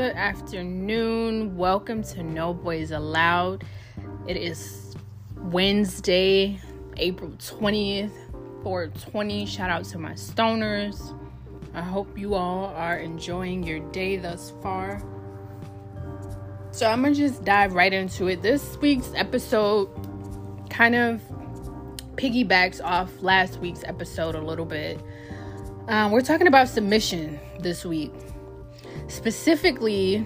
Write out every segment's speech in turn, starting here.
Good afternoon. Welcome to No Boys Allowed. It is Wednesday, April 20th, 420. Shout out to my stoners. I hope you all are enjoying your day thus far. So, I'm gonna just dive right into it. This week's episode kind of piggybacks off last week's episode a little bit. Um, we're talking about submission this week. Specifically,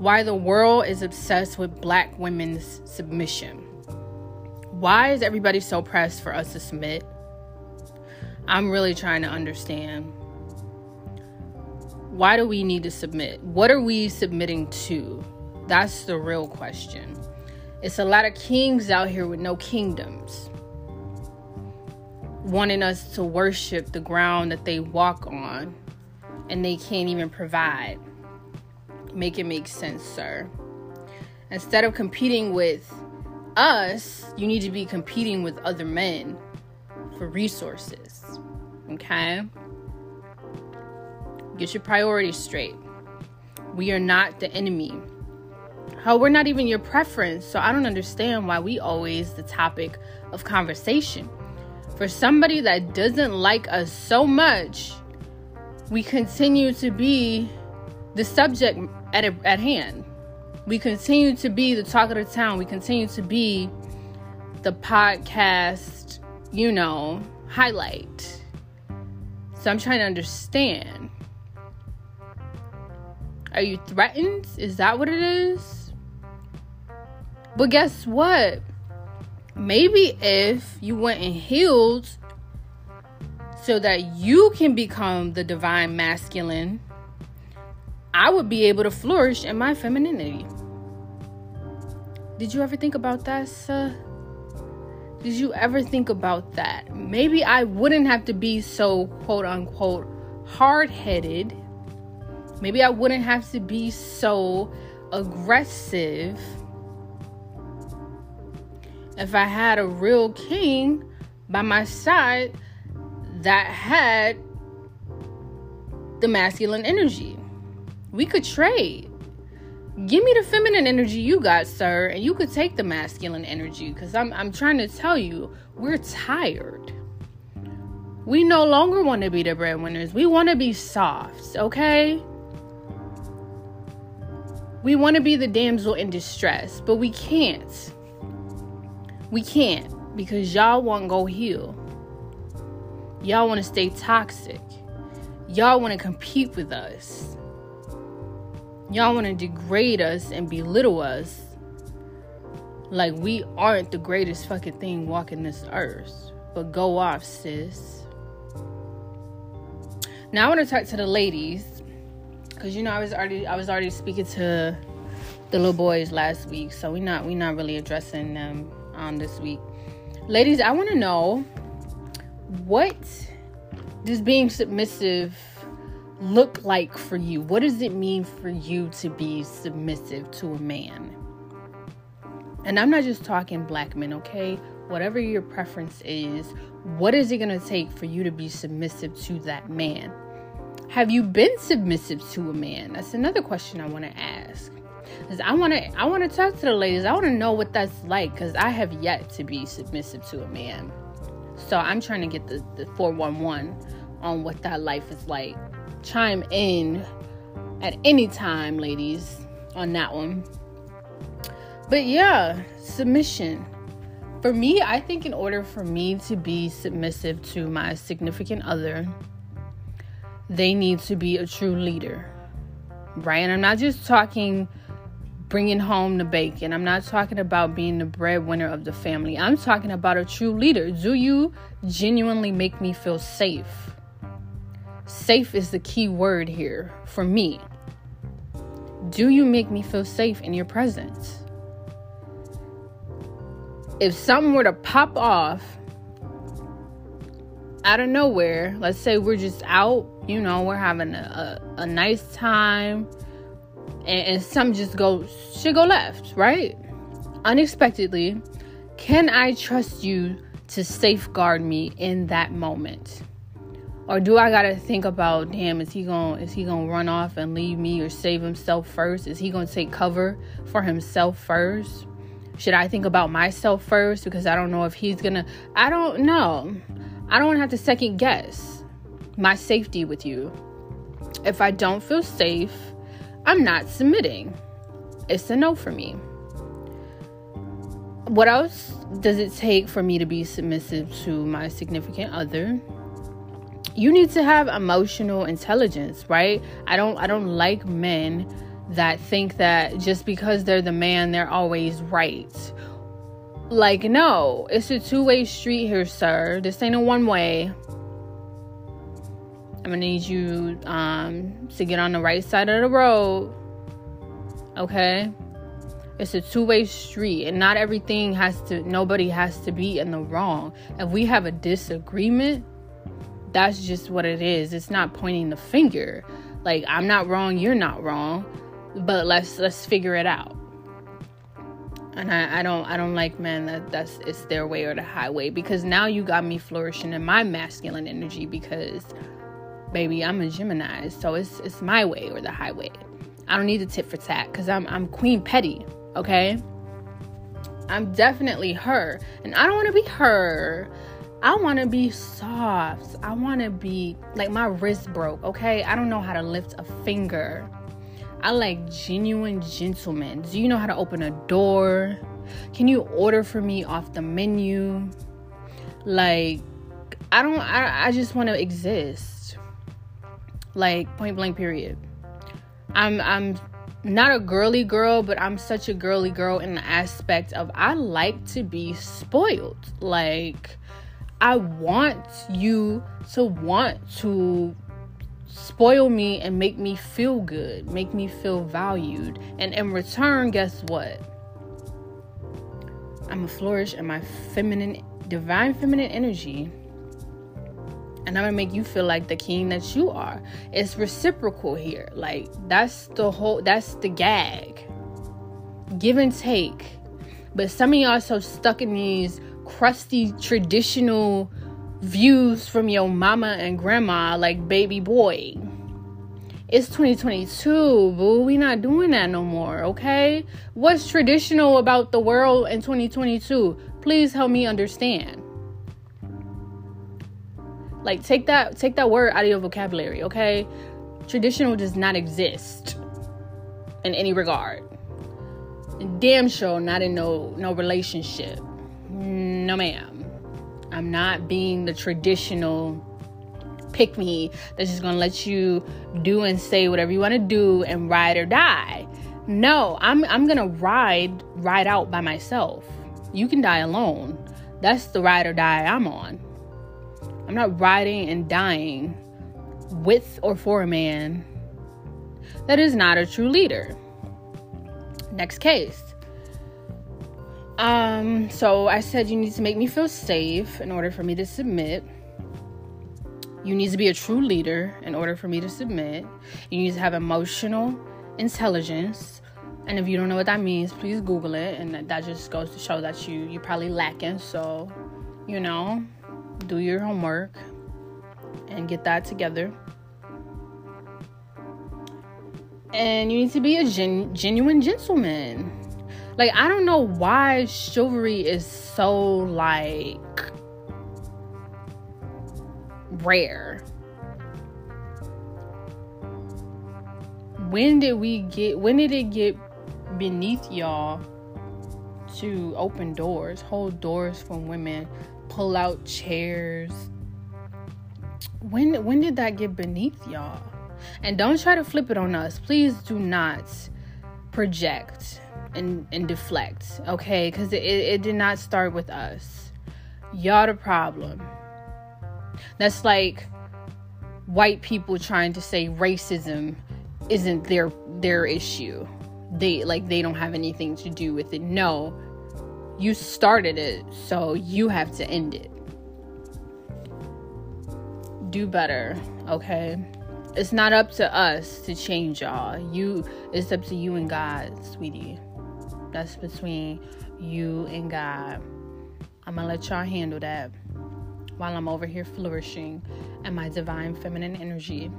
why the world is obsessed with black women's submission. Why is everybody so pressed for us to submit? I'm really trying to understand. Why do we need to submit? What are we submitting to? That's the real question. It's a lot of kings out here with no kingdoms, wanting us to worship the ground that they walk on and they can't even provide. Make it make sense, sir. Instead of competing with us, you need to be competing with other men for resources. Okay? Get your priorities straight. We are not the enemy. How we're not even your preference, so I don't understand why we always the topic of conversation. For somebody that doesn't like us so much, we continue to be the subject at, a, at hand. We continue to be the talk of the town. We continue to be the podcast, you know, highlight. So I'm trying to understand. Are you threatened? Is that what it is? But guess what? Maybe if you went and healed so that you can become the divine masculine, I would be able to flourish in my femininity. Did you ever think about that, sir? Did you ever think about that? Maybe I wouldn't have to be so quote unquote hard headed. Maybe I wouldn't have to be so aggressive if I had a real king by my side that had the masculine energy. We could trade. Give me the feminine energy you got, sir, and you could take the masculine energy because I'm, I'm trying to tell you, we're tired. We no longer want to be the breadwinners. We want to be soft, okay? We want to be the damsel in distress, but we can't. We can't because y'all won't go heal. Y'all want to stay toxic. Y'all want to compete with us. Y'all want to degrade us and belittle us like we aren't the greatest fucking thing walking this earth. But go off, sis. Now I want to talk to the ladies because you know I was already I was already speaking to the little boys last week, so we not we not really addressing them on this week. Ladies, I want to know what does being submissive look like for you? What does it mean for you to be submissive to a man? And I'm not just talking black men, okay? Whatever your preference is, what is it going to take for you to be submissive to that man? Have you been submissive to a man? That's another question I want to ask. Cuz I want to I want to talk to the ladies. I want to know what that's like cuz I have yet to be submissive to a man. So I'm trying to get the, the 411 on what that life is like. Chime in at any time, ladies, on that one. But yeah, submission. For me, I think in order for me to be submissive to my significant other, they need to be a true leader. Right? And I'm not just talking bringing home the bacon. I'm not talking about being the breadwinner of the family. I'm talking about a true leader. Do you genuinely make me feel safe? Safe is the key word here for me. Do you make me feel safe in your presence? If something were to pop off out of nowhere, let's say we're just out, you know, we're having a, a, a nice time and, and some just go should go left, right? Unexpectedly, can I trust you to safeguard me in that moment? Or do I gotta think about, damn, is he gonna is he gonna run off and leave me or save himself first? Is he gonna take cover for himself first? Should I think about myself first because I don't know if he's gonna I don't know. I don't have to second guess my safety with you. If I don't feel safe, I'm not submitting. It's a no for me. What else does it take for me to be submissive to my significant other? You need to have emotional intelligence, right? I don't I don't like men that think that just because they're the man, they're always right. Like, no, it's a two way street here, sir. This ain't a one way. I'm gonna need you um, to get on the right side of the road. Okay? It's a two way street, and not everything has to, nobody has to be in the wrong. If we have a disagreement, that's just what it is. It's not pointing the finger. Like, I'm not wrong, you're not wrong, but let's let's figure it out. And I, I don't I don't like men that that's it's their way or the highway because now you got me flourishing in my masculine energy because baby, I'm a Gemini, so it's it's my way or the highway. I don't need the tit for tat because I'm I'm Queen Petty, okay? I'm definitely her, and I don't want to be her. I want to be soft. I want to be like my wrist broke, okay? I don't know how to lift a finger. I like genuine gentlemen. Do you know how to open a door? Can you order for me off the menu? Like, I don't, I, I just want to exist like point blank period. I'm i'm not a girly girl but i'm such a girly girl in the aspect of i like to be spoiled. Like i want you to want to spoil me and make me feel good make me feel valued. And in return guess what? I'm gonna flourish in my feminine divine feminine energy and I'm gonna make you feel like the king that you are. It's reciprocal here. Like that's the whole that's the gag. Give and take. But some of y'all so stuck in these crusty traditional views from your mama and grandma, like baby boy. It's 2022, boo. We not doing that no more, okay? What's traditional about the world in 2022? Please help me understand. Like take that take that word out of your vocabulary, okay? Traditional does not exist in any regard. damn sure not in no no relationship. No ma'am. I'm not being the traditional pick me that's just gonna let you do and say whatever you wanna do and ride or die. No, I'm I'm gonna ride ride out by myself. You can die alone. That's the ride or die I'm on. I'm not riding and dying with or for a man. That is not a true leader. Next case. Um, so I said you need to make me feel safe in order for me to submit. You need to be a true leader in order for me to submit. You need to have emotional intelligence. And if you don't know what that means, please Google it. And that just goes to show that you you probably lacking. So, you know, do your homework and get that together. And you need to be a gen- genuine gentleman. Like, I don't know why chivalry is so, like, rare. When did we get, when did it get beneath y'all to open doors, hold doors for women pull out chairs. When when did that get beneath y'all? And don't try to flip it on us. Please do not project and, and deflect, okay? Because it, it did not start with us. Y'all the problem. That's like white people trying to say racism isn't their their issue. They like they don't have anything to do with it. No, you started it, so you have to end it. Do better, okay? It's not up to us to change y'all. You it's up to you and God, sweetie. That's between you and God. I'm gonna let y'all handle that. while I'm over here flourishing in my divine feminine energy.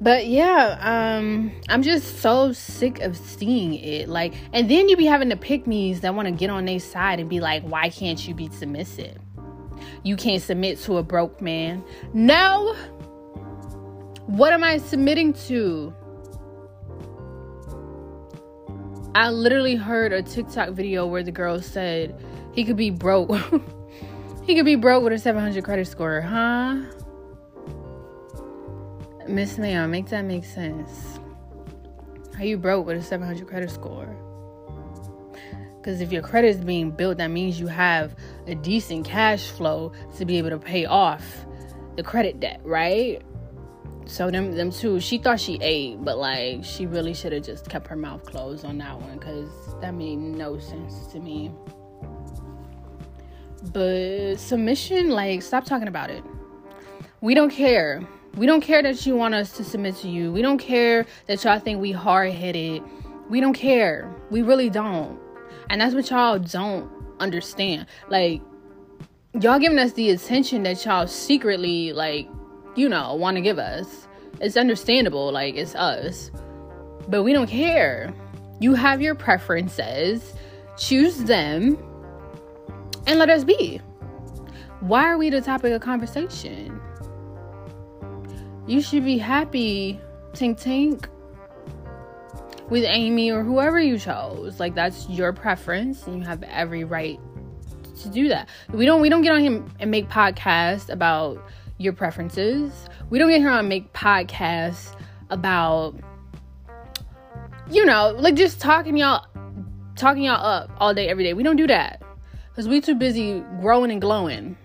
But yeah, um, I'm just so sick of seeing it. Like, and then you be having the pick me's that want to get on their side and be like, why can't you be submissive? You can't submit to a broke man. No! What am I submitting to? I literally heard a TikTok video where the girl said he could be broke. he could be broke with a 700 credit score, huh? Miss Ma'am, make that make sense. How you broke with a 700 credit score? Because if your credit is being built, that means you have a decent cash flow to be able to pay off the credit debt, right? So them them two, she thought she ate, but like she really should have just kept her mouth closed on that one because that made no sense to me. But submission, like, stop talking about it. We don't care. We don't care that you want us to submit to you. We don't care that y'all think we hard headed. We don't care. We really don't. And that's what y'all don't understand. Like, y'all giving us the attention that y'all secretly, like, you know, want to give us. It's understandable. Like, it's us. But we don't care. You have your preferences, choose them, and let us be. Why are we the topic of conversation? You should be happy, Tink Tink, with Amy or whoever you chose. Like that's your preference, and you have every right to do that. We don't we don't get on here and make podcasts about your preferences. We don't get here and make podcasts about you know, like just talking y'all talking y'all up all day every day. We don't do that. Cuz we too busy growing and glowing.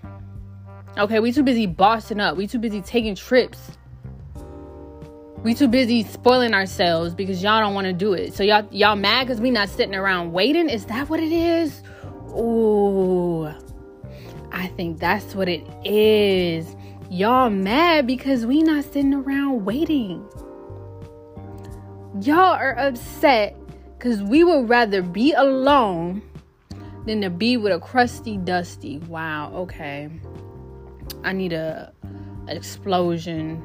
Okay, we too busy bossing up. We too busy taking trips we too busy spoiling ourselves because y'all don't want to do it. So y'all y'all mad because we not sitting around waiting? Is that what it is? Ooh. I think that's what it is. Y'all mad because we not sitting around waiting. Y'all are upset because we would rather be alone than to be with a crusty dusty. Wow, okay. I need a explosion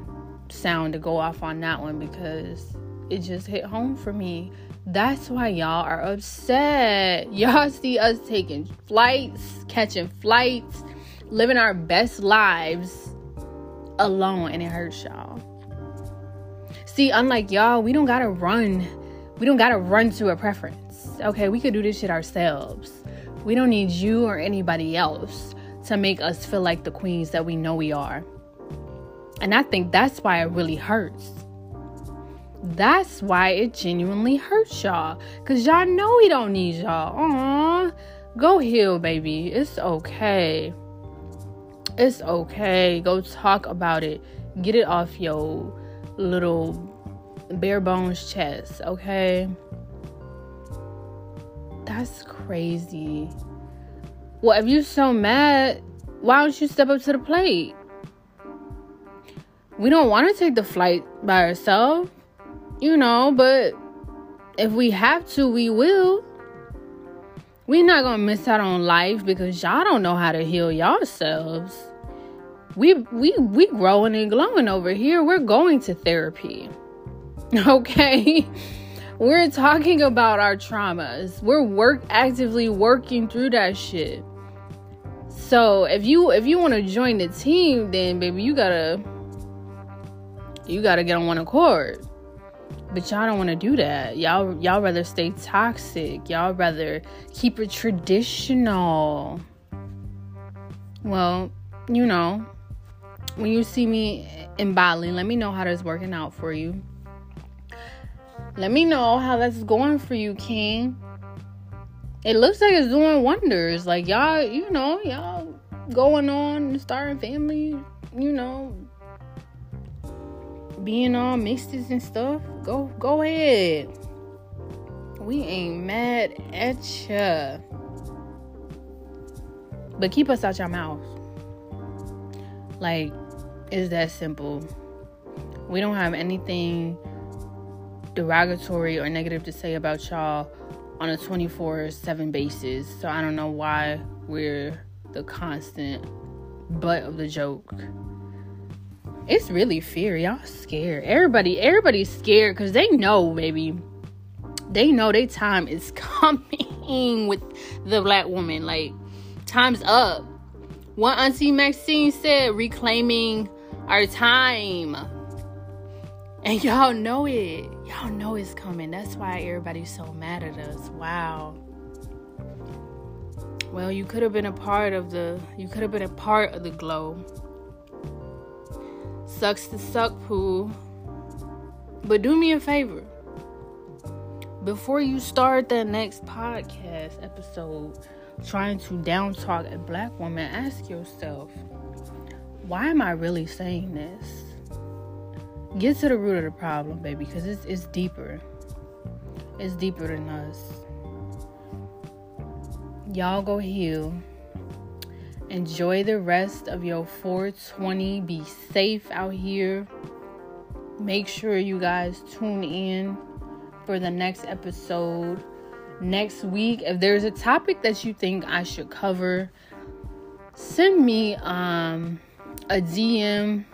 sound to go off on that one because it just hit home for me. That's why y'all are upset. Y'all see us taking flights, catching flights, living our best lives alone, and it hurts y'all. See, unlike y'all, we don't gotta run. We don't gotta run to a preference. Okay, we could do this shit ourselves. We don't need you or anybody else to make us feel like the queens that we know we are. And I think that's why it really hurts. That's why it genuinely hurts y'all. Cause y'all know he don't need y'all. Go heal, baby. It's okay. It's okay. Go talk about it. Get it off your little bare bones chest, okay? That's crazy. Well, if you're so mad, why don't you step up to the plate? We don't want to take the flight by ourselves, you know, but if we have to, we will. We're not gonna miss out on life because y'all don't know how to heal yourselves. We we we growing and glowing over here. We're going to therapy. Okay? We're talking about our traumas. We're work actively working through that shit. So if you if you want to join the team, then baby, you gotta you got to get on one accord. But y'all don't want to do that. Y'all y'all rather stay toxic. Y'all rather keep it traditional. Well, you know, when you see me in Bali, let me know how that's working out for you. Let me know how that's going for you, King. It looks like it's doing wonders. Like y'all, you know, y'all going on, starting family, you know, being all mixes and stuff, go go ahead. We ain't mad at ya. But keep us out your mouth. Like, it's that simple. We don't have anything derogatory or negative to say about y'all on a 24 7 basis. So I don't know why we're the constant butt of the joke. It's really fear. Y'all scared. Everybody, everybody's scared because they know, baby. They know their time is coming with the black woman. Like, time's up. What Auntie Maxine said, reclaiming our time. And y'all know it. Y'all know it's coming. That's why everybody's so mad at us. Wow. Well, you could have been a part of the you could have been a part of the glow. Sucks to suck poo. But do me a favor. Before you start that next podcast episode trying to down talk a black woman, ask yourself, why am I really saying this? Get to the root of the problem, baby, because it's it's deeper. It's deeper than us. Y'all go heal. Enjoy the rest of your 420. Be safe out here. Make sure you guys tune in for the next episode next week. If there's a topic that you think I should cover, send me um, a DM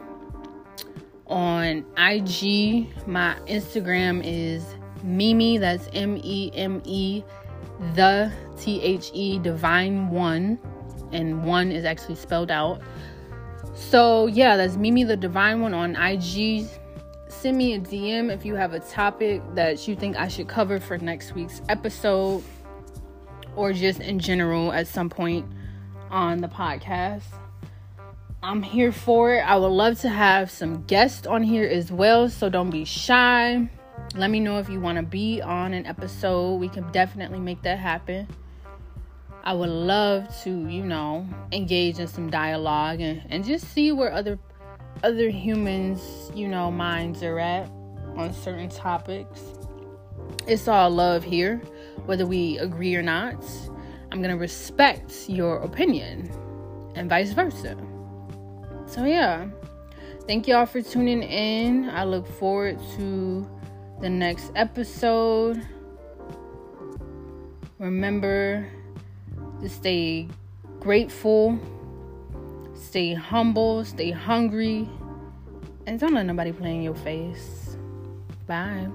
on IG. My Instagram is Mimi, that's M E M E, the T H E, Divine One and one is actually spelled out. So yeah, that's Mimi the Divine One on IG. Send me a DM if you have a topic that you think I should cover for next week's episode or just in general at some point on the podcast. I'm here for it. I would love to have some guests on here as well, so don't be shy. Let me know if you want to be on an episode. We can definitely make that happen. I would love to, you know, engage in some dialogue and, and just see where other other humans, you know, minds are at on certain topics. It's all love here, whether we agree or not. I'm gonna respect your opinion and vice versa. So yeah. Thank y'all for tuning in. I look forward to the next episode. Remember stay grateful, stay humble, stay hungry, and don't let nobody play in your face. Bye.